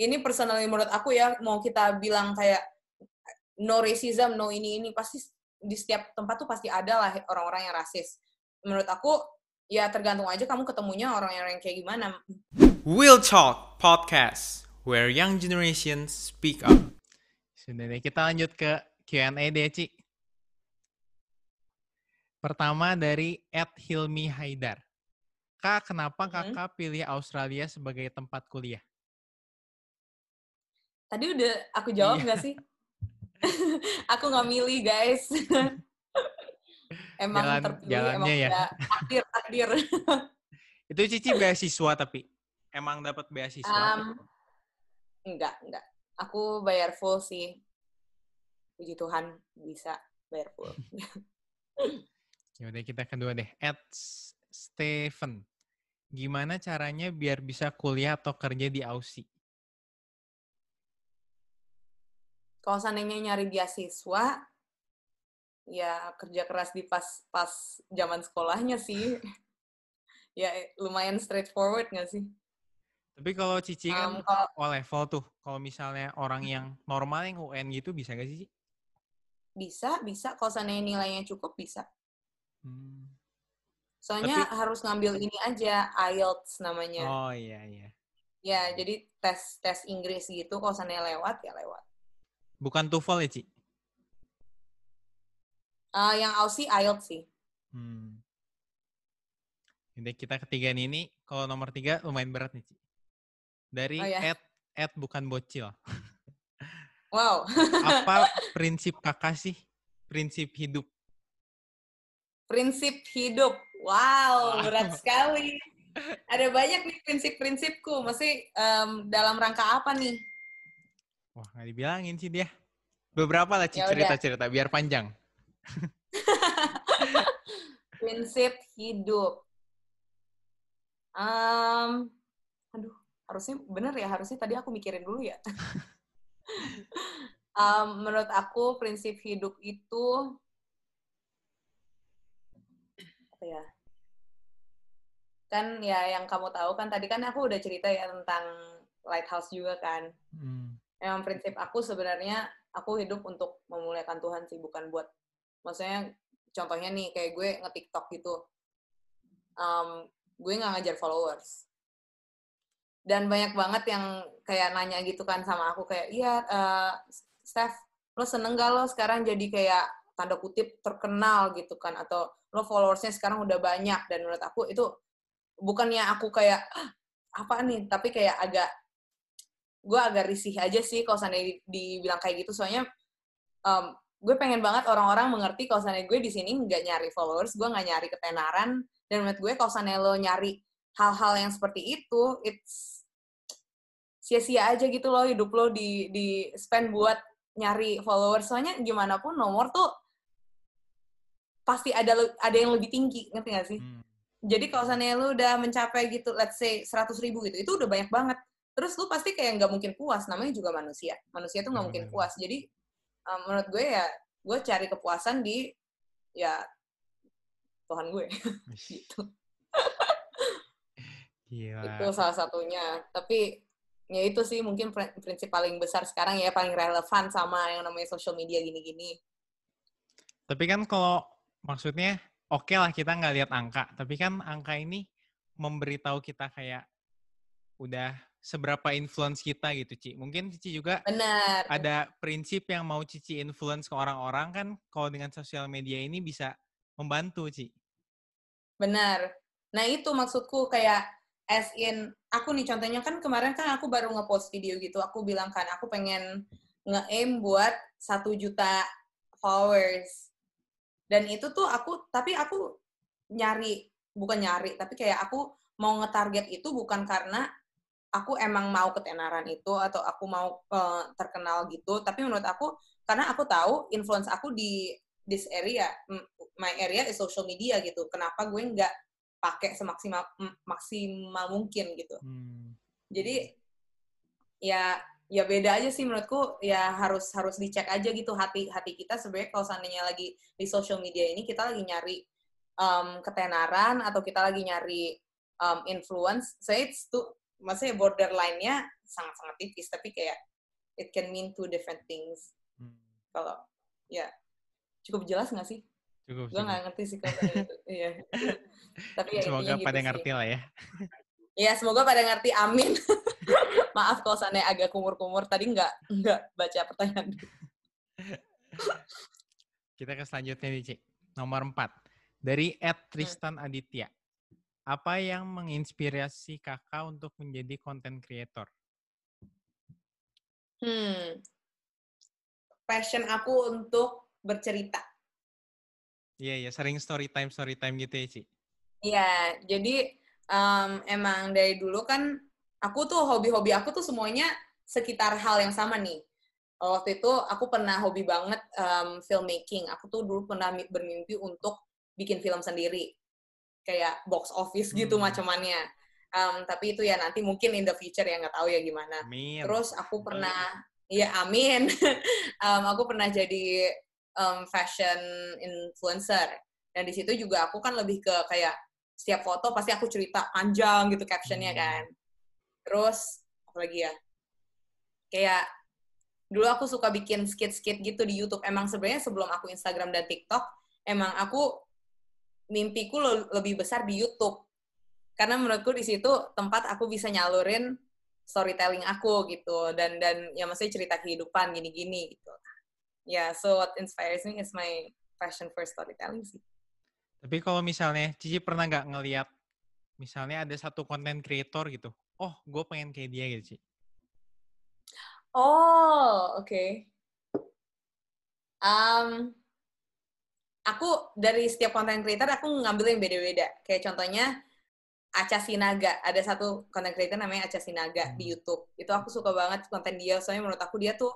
ini personally menurut aku ya mau kita bilang kayak no racism, no ini ini pasti di setiap tempat tuh pasti ada lah orang-orang yang rasis. Menurut aku ya tergantung aja kamu ketemunya orang yang kayak gimana. Will Talk Podcast, where young generations speak up. Sudah deh, kita lanjut ke Q&A deh, Ci. Pertama dari Ed Hilmi Haidar. Kak, kenapa Hmm. kakak pilih Australia sebagai tempat kuliah? Tadi udah aku jawab Iya. nggak sih? aku nggak milih guys. emang Jalan- terpilih, jalannya emang ya. takdir takdir. Itu Cici beasiswa tapi emang dapat beasiswa. Um, enggak enggak. Aku bayar full sih. Puji Tuhan bisa bayar full. Ya udah kita kedua deh. S- Stephen. Gimana caranya biar bisa kuliah atau kerja di Aussie? Kalau seandainya nyari beasiswa, ya kerja keras di pas pas zaman sekolahnya sih. ya lumayan straightforward nggak sih? Tapi kalau Cici kan Um, kalau O level tuh. Kalau misalnya orang yang normal yang UN gitu bisa gak sih? Ci? bisa bisa kalau seandainya nilainya cukup bisa. Hmm. Soalnya Tapi- harus ngambil ini aja IELTS namanya. Oh iya iya. Ya, jadi tes tes Inggris gitu kalau seandainya lewat ya lewat. Bukan TOEFL ya, Ci? Eh, yang Aussie IELTS sih. Hmm. Jadi kita ketiga nih, ini kalau nomor tiga lumayan berat nih, Ci. Dari Oh, ya. Ed, Ed bukan bocil. Wow. Apa prinsip kakak sih? Prinsip hidup. Prinsip hidup. Wow, Wow. berat sekali. Ada banyak nih prinsip-prinsipku. Masih em, dalam rangka apa nih? Wah, nggak dibilangin sih dia. Beberapa lah, Ya cerita-cerita, biar panjang. Prinsip hidup. Em, aduh, harusnya bener ya. Harusnya tadi aku mikirin dulu ya. Em, menurut aku prinsip hidup itu apa ya? Kan ya yang kamu tahu kan tadi kan aku udah cerita ya tentang lighthouse juga kan. Hmm. Emang prinsip aku sebenarnya aku hidup untuk memuliakan Tuhan sih, bukan buat maksudnya contohnya nih kayak gue nge-TikTok gitu. Um, gue nggak ngajar followers. Dan banyak banget yang kayak nanya gitu kan sama aku kayak, iya eh, Steph, lo seneng gak lo sekarang jadi kayak tanda kutip terkenal gitu kan atau lo followersnya sekarang udah banyak dan menurut aku itu bukannya aku kayak "Ah, apa nih tapi kayak agak gue agak risih aja sih kalau seandainya di- dibilang kayak gitu soalnya em, gue pengen banget orang-orang mengerti kalau seandainya gue di sini nggak nyari followers gue nggak nyari ketenaran dan menurut gue kalau seandainya lo nyari hal-hal yang seperti itu it's sia-sia aja gitu loh hidup lo di di spend buat nyari followers soalnya gimana pun nomor tuh pasti ada ada yang lebih tinggi ngerti gak sih Hmm. jadi kalau seandainya lu udah mencapai gitu, let's say 100 ribu gitu, itu udah banyak banget. Terus lu pasti kayak nggak mungkin puas, namanya juga manusia. Manusia tuh nggak mungkin Benar-benar. puas. Jadi um, menurut gue ya, gue cari kepuasan di ya Tuhan gue gitu. Gila. Itu salah satunya. Tapi ya itu sih mungkin prin- prinsip paling besar sekarang ya, paling relevan sama yang namanya social media gini-gini. Tapi kan kalau maksudnya oke lah kita nggak lihat angka, tapi kan angka ini memberitahu kita kayak udah seberapa influence kita gitu, Ci. Mungkin Cici juga Benar. ada prinsip yang mau Cici influence ke orang-orang kan kalau dengan sosial media ini bisa membantu, Ci. Benar. Nah itu maksudku kayak as in aku nih contohnya kan kemarin kan aku baru nge-post video gitu. Aku bilang kan aku pengen nge-aim buat satu juta followers. Dan itu tuh aku tapi aku nyari bukan nyari tapi kayak aku mau nge-target itu bukan karena aku emang mau ketenaran itu atau aku mau eh, terkenal gitu. Tapi menurut aku karena aku tahu influence aku di this area, my area is social media gitu. Kenapa gue nggak pakai semaksimal maksimal mungkin gitu. Hmm. Jadi ya ya beda aja sih menurutku ya harus harus dicek aja gitu hati hati kita sebenarnya kalau seandainya lagi di social media ini kita lagi nyari um, ketenaran atau kita lagi nyari um, influence, saya it's to maksudnya borderline-nya sangat-sangat tipis, tapi kayak it can mean two different things. Hmm, Kalau ya cukup jelas nggak sih? cukup. Gue nggak ngerti sih kalau gitu. Iya. Tapi ya Semoga intinya pada gitu ngerti sih. lah ya. Ya semoga pada ngerti. Amin. Maaf kalau seandainya agak kumur-kumur. Tadi nggak nggak baca pertanyaan. Kita ke selanjutnya nih, Cik. Nomor 4. Dari Ed Tristan Aditya. Apa yang menginspirasi kakak untuk menjadi content creator? Hmm. Passion aku untuk bercerita. Iya, iya. Sering story time, story time gitu ya, Cik? Iya, jadi em, emang dari dulu kan aku tuh hobi-hobi aku tuh semuanya sekitar hal yang sama nih. Waktu itu aku pernah hobi banget em, filmmaking. Aku tuh dulu pernah mi- bermimpi untuk bikin film sendiri. Kayak box office gitu Hmm. macamannya. Em, tapi itu ya nanti mungkin in the future ya nggak tahu ya gimana. Amin. Terus aku pernah, iya amin. Em, aku pernah jadi em, fashion influencer. Dan di situ juga aku kan lebih ke kayak setiap foto pasti aku cerita panjang gitu captionnya Hmm. kan. Terus apa lagi ya? Kayak dulu aku suka bikin skit-skit gitu di YouTube. Emang sebenarnya sebelum aku Instagram dan TikTok, emang aku mimpiku le- lebih besar di YouTube. Karena menurutku di situ tempat aku bisa nyalurin storytelling aku gitu dan dan ya maksudnya cerita kehidupan gini-gini gitu. Ya, yeah, so what inspires me is my passion for storytelling sih. Tapi kalau misalnya Cici pernah nggak ngeliat misalnya ada satu content creator gitu, oh gue pengen kayak dia gitu Ci. Oh, oke. Um, aku dari setiap content creator aku ngambil yang beda-beda. Kayak contohnya Aca Sinaga. Ada satu content creator namanya Aca Sinaga di Hmm. YouTube. Itu aku suka banget konten dia. Soalnya menurut aku dia tuh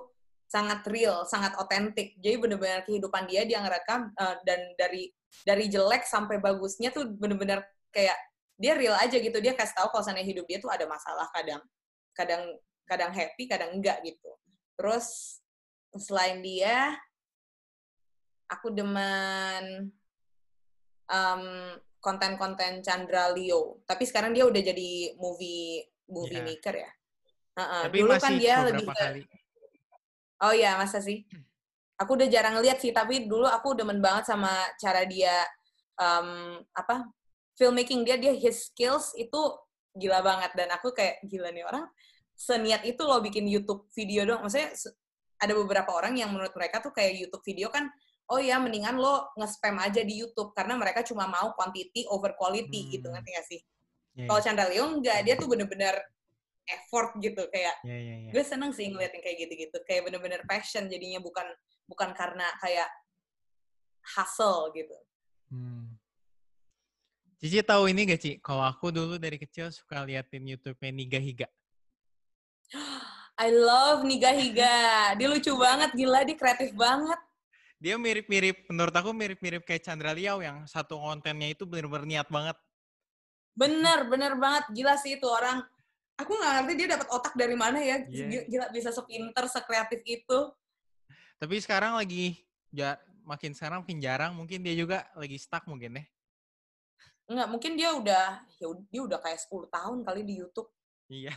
sangat real, sangat otentik. Jadi bener-bener kehidupan dia dia ngerekam eh, dan dari dari jelek sampai bagusnya tuh bener-bener kayak dia real aja gitu. Dia kasih tahu kalau sana hidup dia tuh ada masalah kadang kadang kadang happy, kadang enggak gitu. Terus selain dia, aku demen um, konten-konten Chandra Leo. Tapi sekarang dia udah jadi movie movie Iya. maker ya. Heeh, Tapi dulu masih kan dia lebih ke kali. Oh iya, masa sih? Aku udah jarang ngeliat sih, tapi dulu aku demen banget sama cara dia um, apa filmmaking dia dia his skills itu gila banget dan aku kayak gila nih orang seniat itu loh bikin YouTube video doang. Maksudnya ada beberapa orang yang menurut mereka tuh kayak YouTube video kan oh ya mendingan lo nge-spam aja di YouTube karena mereka cuma mau quantity over quality gitu Hmm. ngerti gak sih? Iya, Kalau Chandra Leo enggak, dia tuh bener-bener effort gitu kayak iya, iya, iya. gue seneng sih ngeliatin kayak gitu-gitu kayak bener-bener passion jadinya bukan bukan karena kayak hustle gitu Hmm. Cici tahu ini gak Ci? Kalau aku dulu dari kecil suka liatin YouTube-nya Niga Higa. I love Niga Higa dia lucu banget gila dia kreatif banget Dia mirip-mirip, menurut aku mirip-mirip kayak Chandra Liao yang satu kontennya itu bener-bener niat banget. bener bener banget gila sih itu orang aku nggak ngerti dia dapat otak dari mana ya Iya. gila, bisa sepinter sekreatif itu Tapi sekarang lagi ja, makin sekarang makin jarang, mungkin dia juga lagi stuck mungkin ya. Enggak, mungkin dia udah ya dia udah kayak 10 tahun kali di YouTube Iya.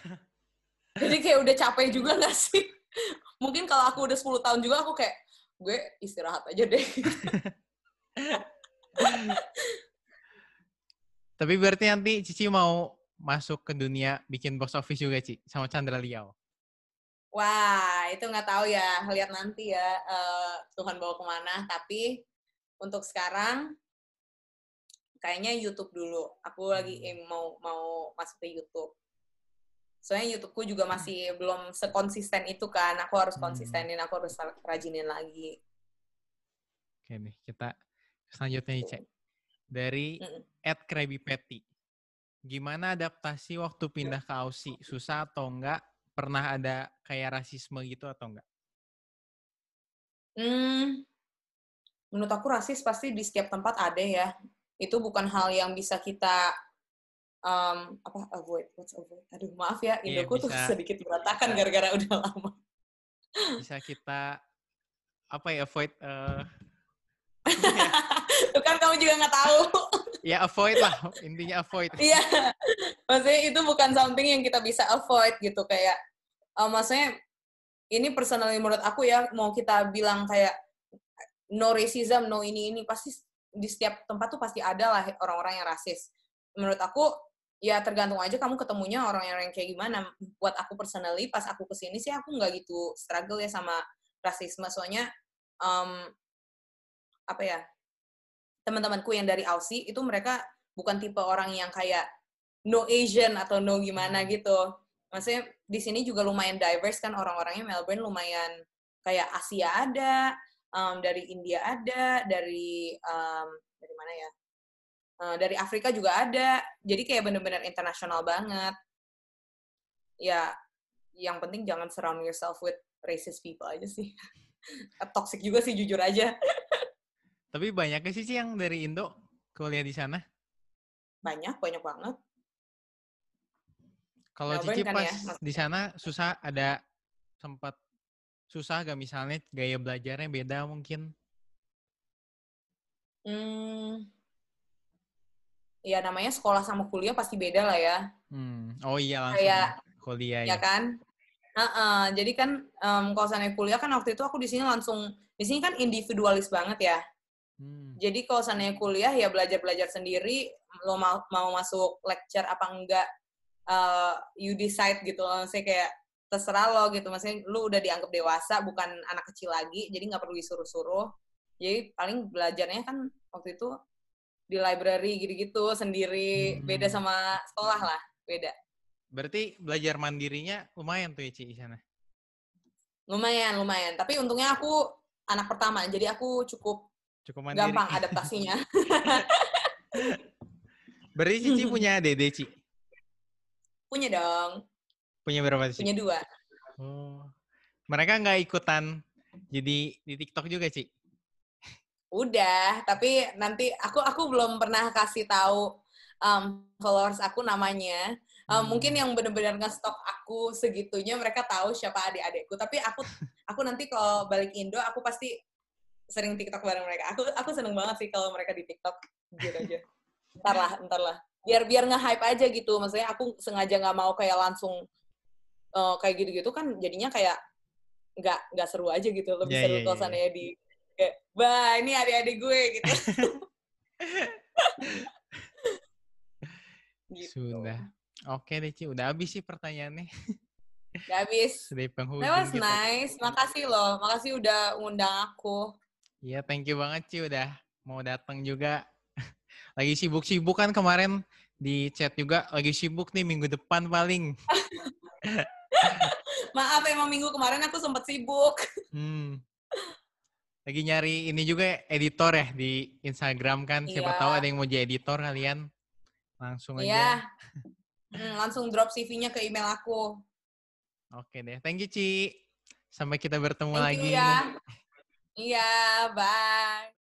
jadi kayak udah capek juga gak sih mungkin kalau aku udah 10 tahun juga aku kayak gue istirahat aja deh Tapi berarti nanti Cici mau masuk ke dunia bikin box office juga, Ci, sama Chandra Liao. Wah, itu nggak tahu ya. Lihat nanti ya eh, Tuhan bawa ke mana. Tapi untuk sekarang kayaknya YouTube dulu. Aku lagi Hmm. mau mau masuk ke YouTube. Soalnya YouTubeku juga masih belum sekonsisten itu kan. Aku harus Hmm. konsistenin, aku harus rajinin lagi. Oke nih, kita selanjutnya nih, Cek. Dari Mm-mm. Ed Krabby Patty. Gimana adaptasi waktu pindah ke Aussie? Susah atau enggak? Pernah ada kayak rasisme gitu atau enggak? Hmm, menurut aku rasis pasti di setiap tempat ada ya. Itu bukan hal yang bisa kita um, apa avoid, what's avoid? Aduh maaf ya, Iya, Indoku tuh bisa. sedikit berantakan gara-gara udah lama. Bisa kita apa ya avoid eh, Tuh kan kamu juga nggak tahu. ya avoid lah, intinya avoid. Iya, maksudnya itu bukan something yang kita bisa avoid gitu kayak, uh, maksudnya ini personally menurut aku ya mau kita bilang kayak no racism, no ini ini pasti di setiap tempat tuh pasti ada lah orang-orang yang rasis. Menurut aku ya tergantung aja kamu ketemunya orang-orang yang kayak gimana. Buat aku personally pas aku ke sini sih aku nggak gitu struggle ya sama rasisme soalnya um, apa ya teman-temanku yang dari Aussie itu mereka bukan tipe orang yang kayak no Asian atau no gimana gitu. Maksudnya di sini juga lumayan diverse kan orang-orangnya Melbourne lumayan kayak Asia ada, um, dari India ada, dari um, dari mana ya? Uh, dari Afrika juga ada. Jadi kayak bener-bener internasional banget. Ya, yang penting jangan surround yourself with racist people aja sih. Toxic juga sih jujur aja. Tapi banyak sih sih yang dari Indo kuliah di sana? Banyak, banyak banget. Kalau Cici kan pas ya, maksudnya. di sana susah ada sempat susah gak misalnya gaya belajarnya beda mungkin? Hmm, ya namanya sekolah sama kuliah pasti beda lah ya. Hmm. Oh iya langsung Kayak- kuliah ya ya. kan? Heeh, jadi kan em, kalau sana kuliah kan waktu itu aku di sini langsung di sini kan individualis banget ya. Hmm. Jadi kalau sana kuliah ya belajar-belajar sendiri, lo mau, mau masuk lecture apa enggak, eh, you decide gitu loh. Maksudnya kayak terserah lo gitu. Maksudnya lu udah dianggap dewasa, bukan anak kecil lagi, jadi nggak perlu disuruh-suruh. Jadi paling belajarnya kan waktu itu di library gitu-gitu sendiri, Hmm. beda sama sekolah lah, beda. Berarti belajar mandirinya lumayan tuh ya Ci di sana. Lumayan, lumayan. Tapi untungnya aku anak pertama, jadi aku cukup Cukup mandiri. gampang adaptasinya. Berarti Cici punya dede Ci. Punya dong, Punya berapa sih? punya dua. Oh. Mereka nggak ikutan jadi di TikTok juga Ci? Udah, tapi nanti aku aku belum pernah kasih tahu um, followers aku namanya. Um, Hmm. Mungkin yang benar-benar nge-stok aku segitunya mereka tahu siapa adik-adikku. Tapi aku aku nanti kalau balik Indo aku pasti sering TikTok bareng mereka. Aku aku seneng banget sih kalau mereka di TikTok. Jujur aja. Ntar lah, ntar lah. Biar biar nge-hype aja gitu. Maksudnya aku sengaja nggak mau kayak langsung uh, kayak gitu-gitu kan jadinya kayak nggak nggak seru aja gitu. Lebih Ya, seru ya, kalau ya di kayak, bah ini adik-adik gue gitu. gitu. Sudah. Oke deh Ci, udah habis sih pertanyaannya. Udah habis. Di penghujung That was kita. nice. Makasih loh. Makasih udah ngundang aku. Iya, thank you banget Ci udah mau datang juga. Lagi sibuk-sibuk kan kemarin di chat juga lagi sibuk nih minggu depan paling. Maaf emang minggu kemarin aku sempat sibuk. Hmm. Lagi nyari ini juga ya, editor ya di Instagram kan. Siapa Iya. tahu ada yang mau jadi editor kalian. Langsung Iya. aja. Hmm, langsung drop CV-nya ke email aku. Oke deh. Thank you Ci. Sampai kita bertemu Thank lagi. you ya. Iya, bye.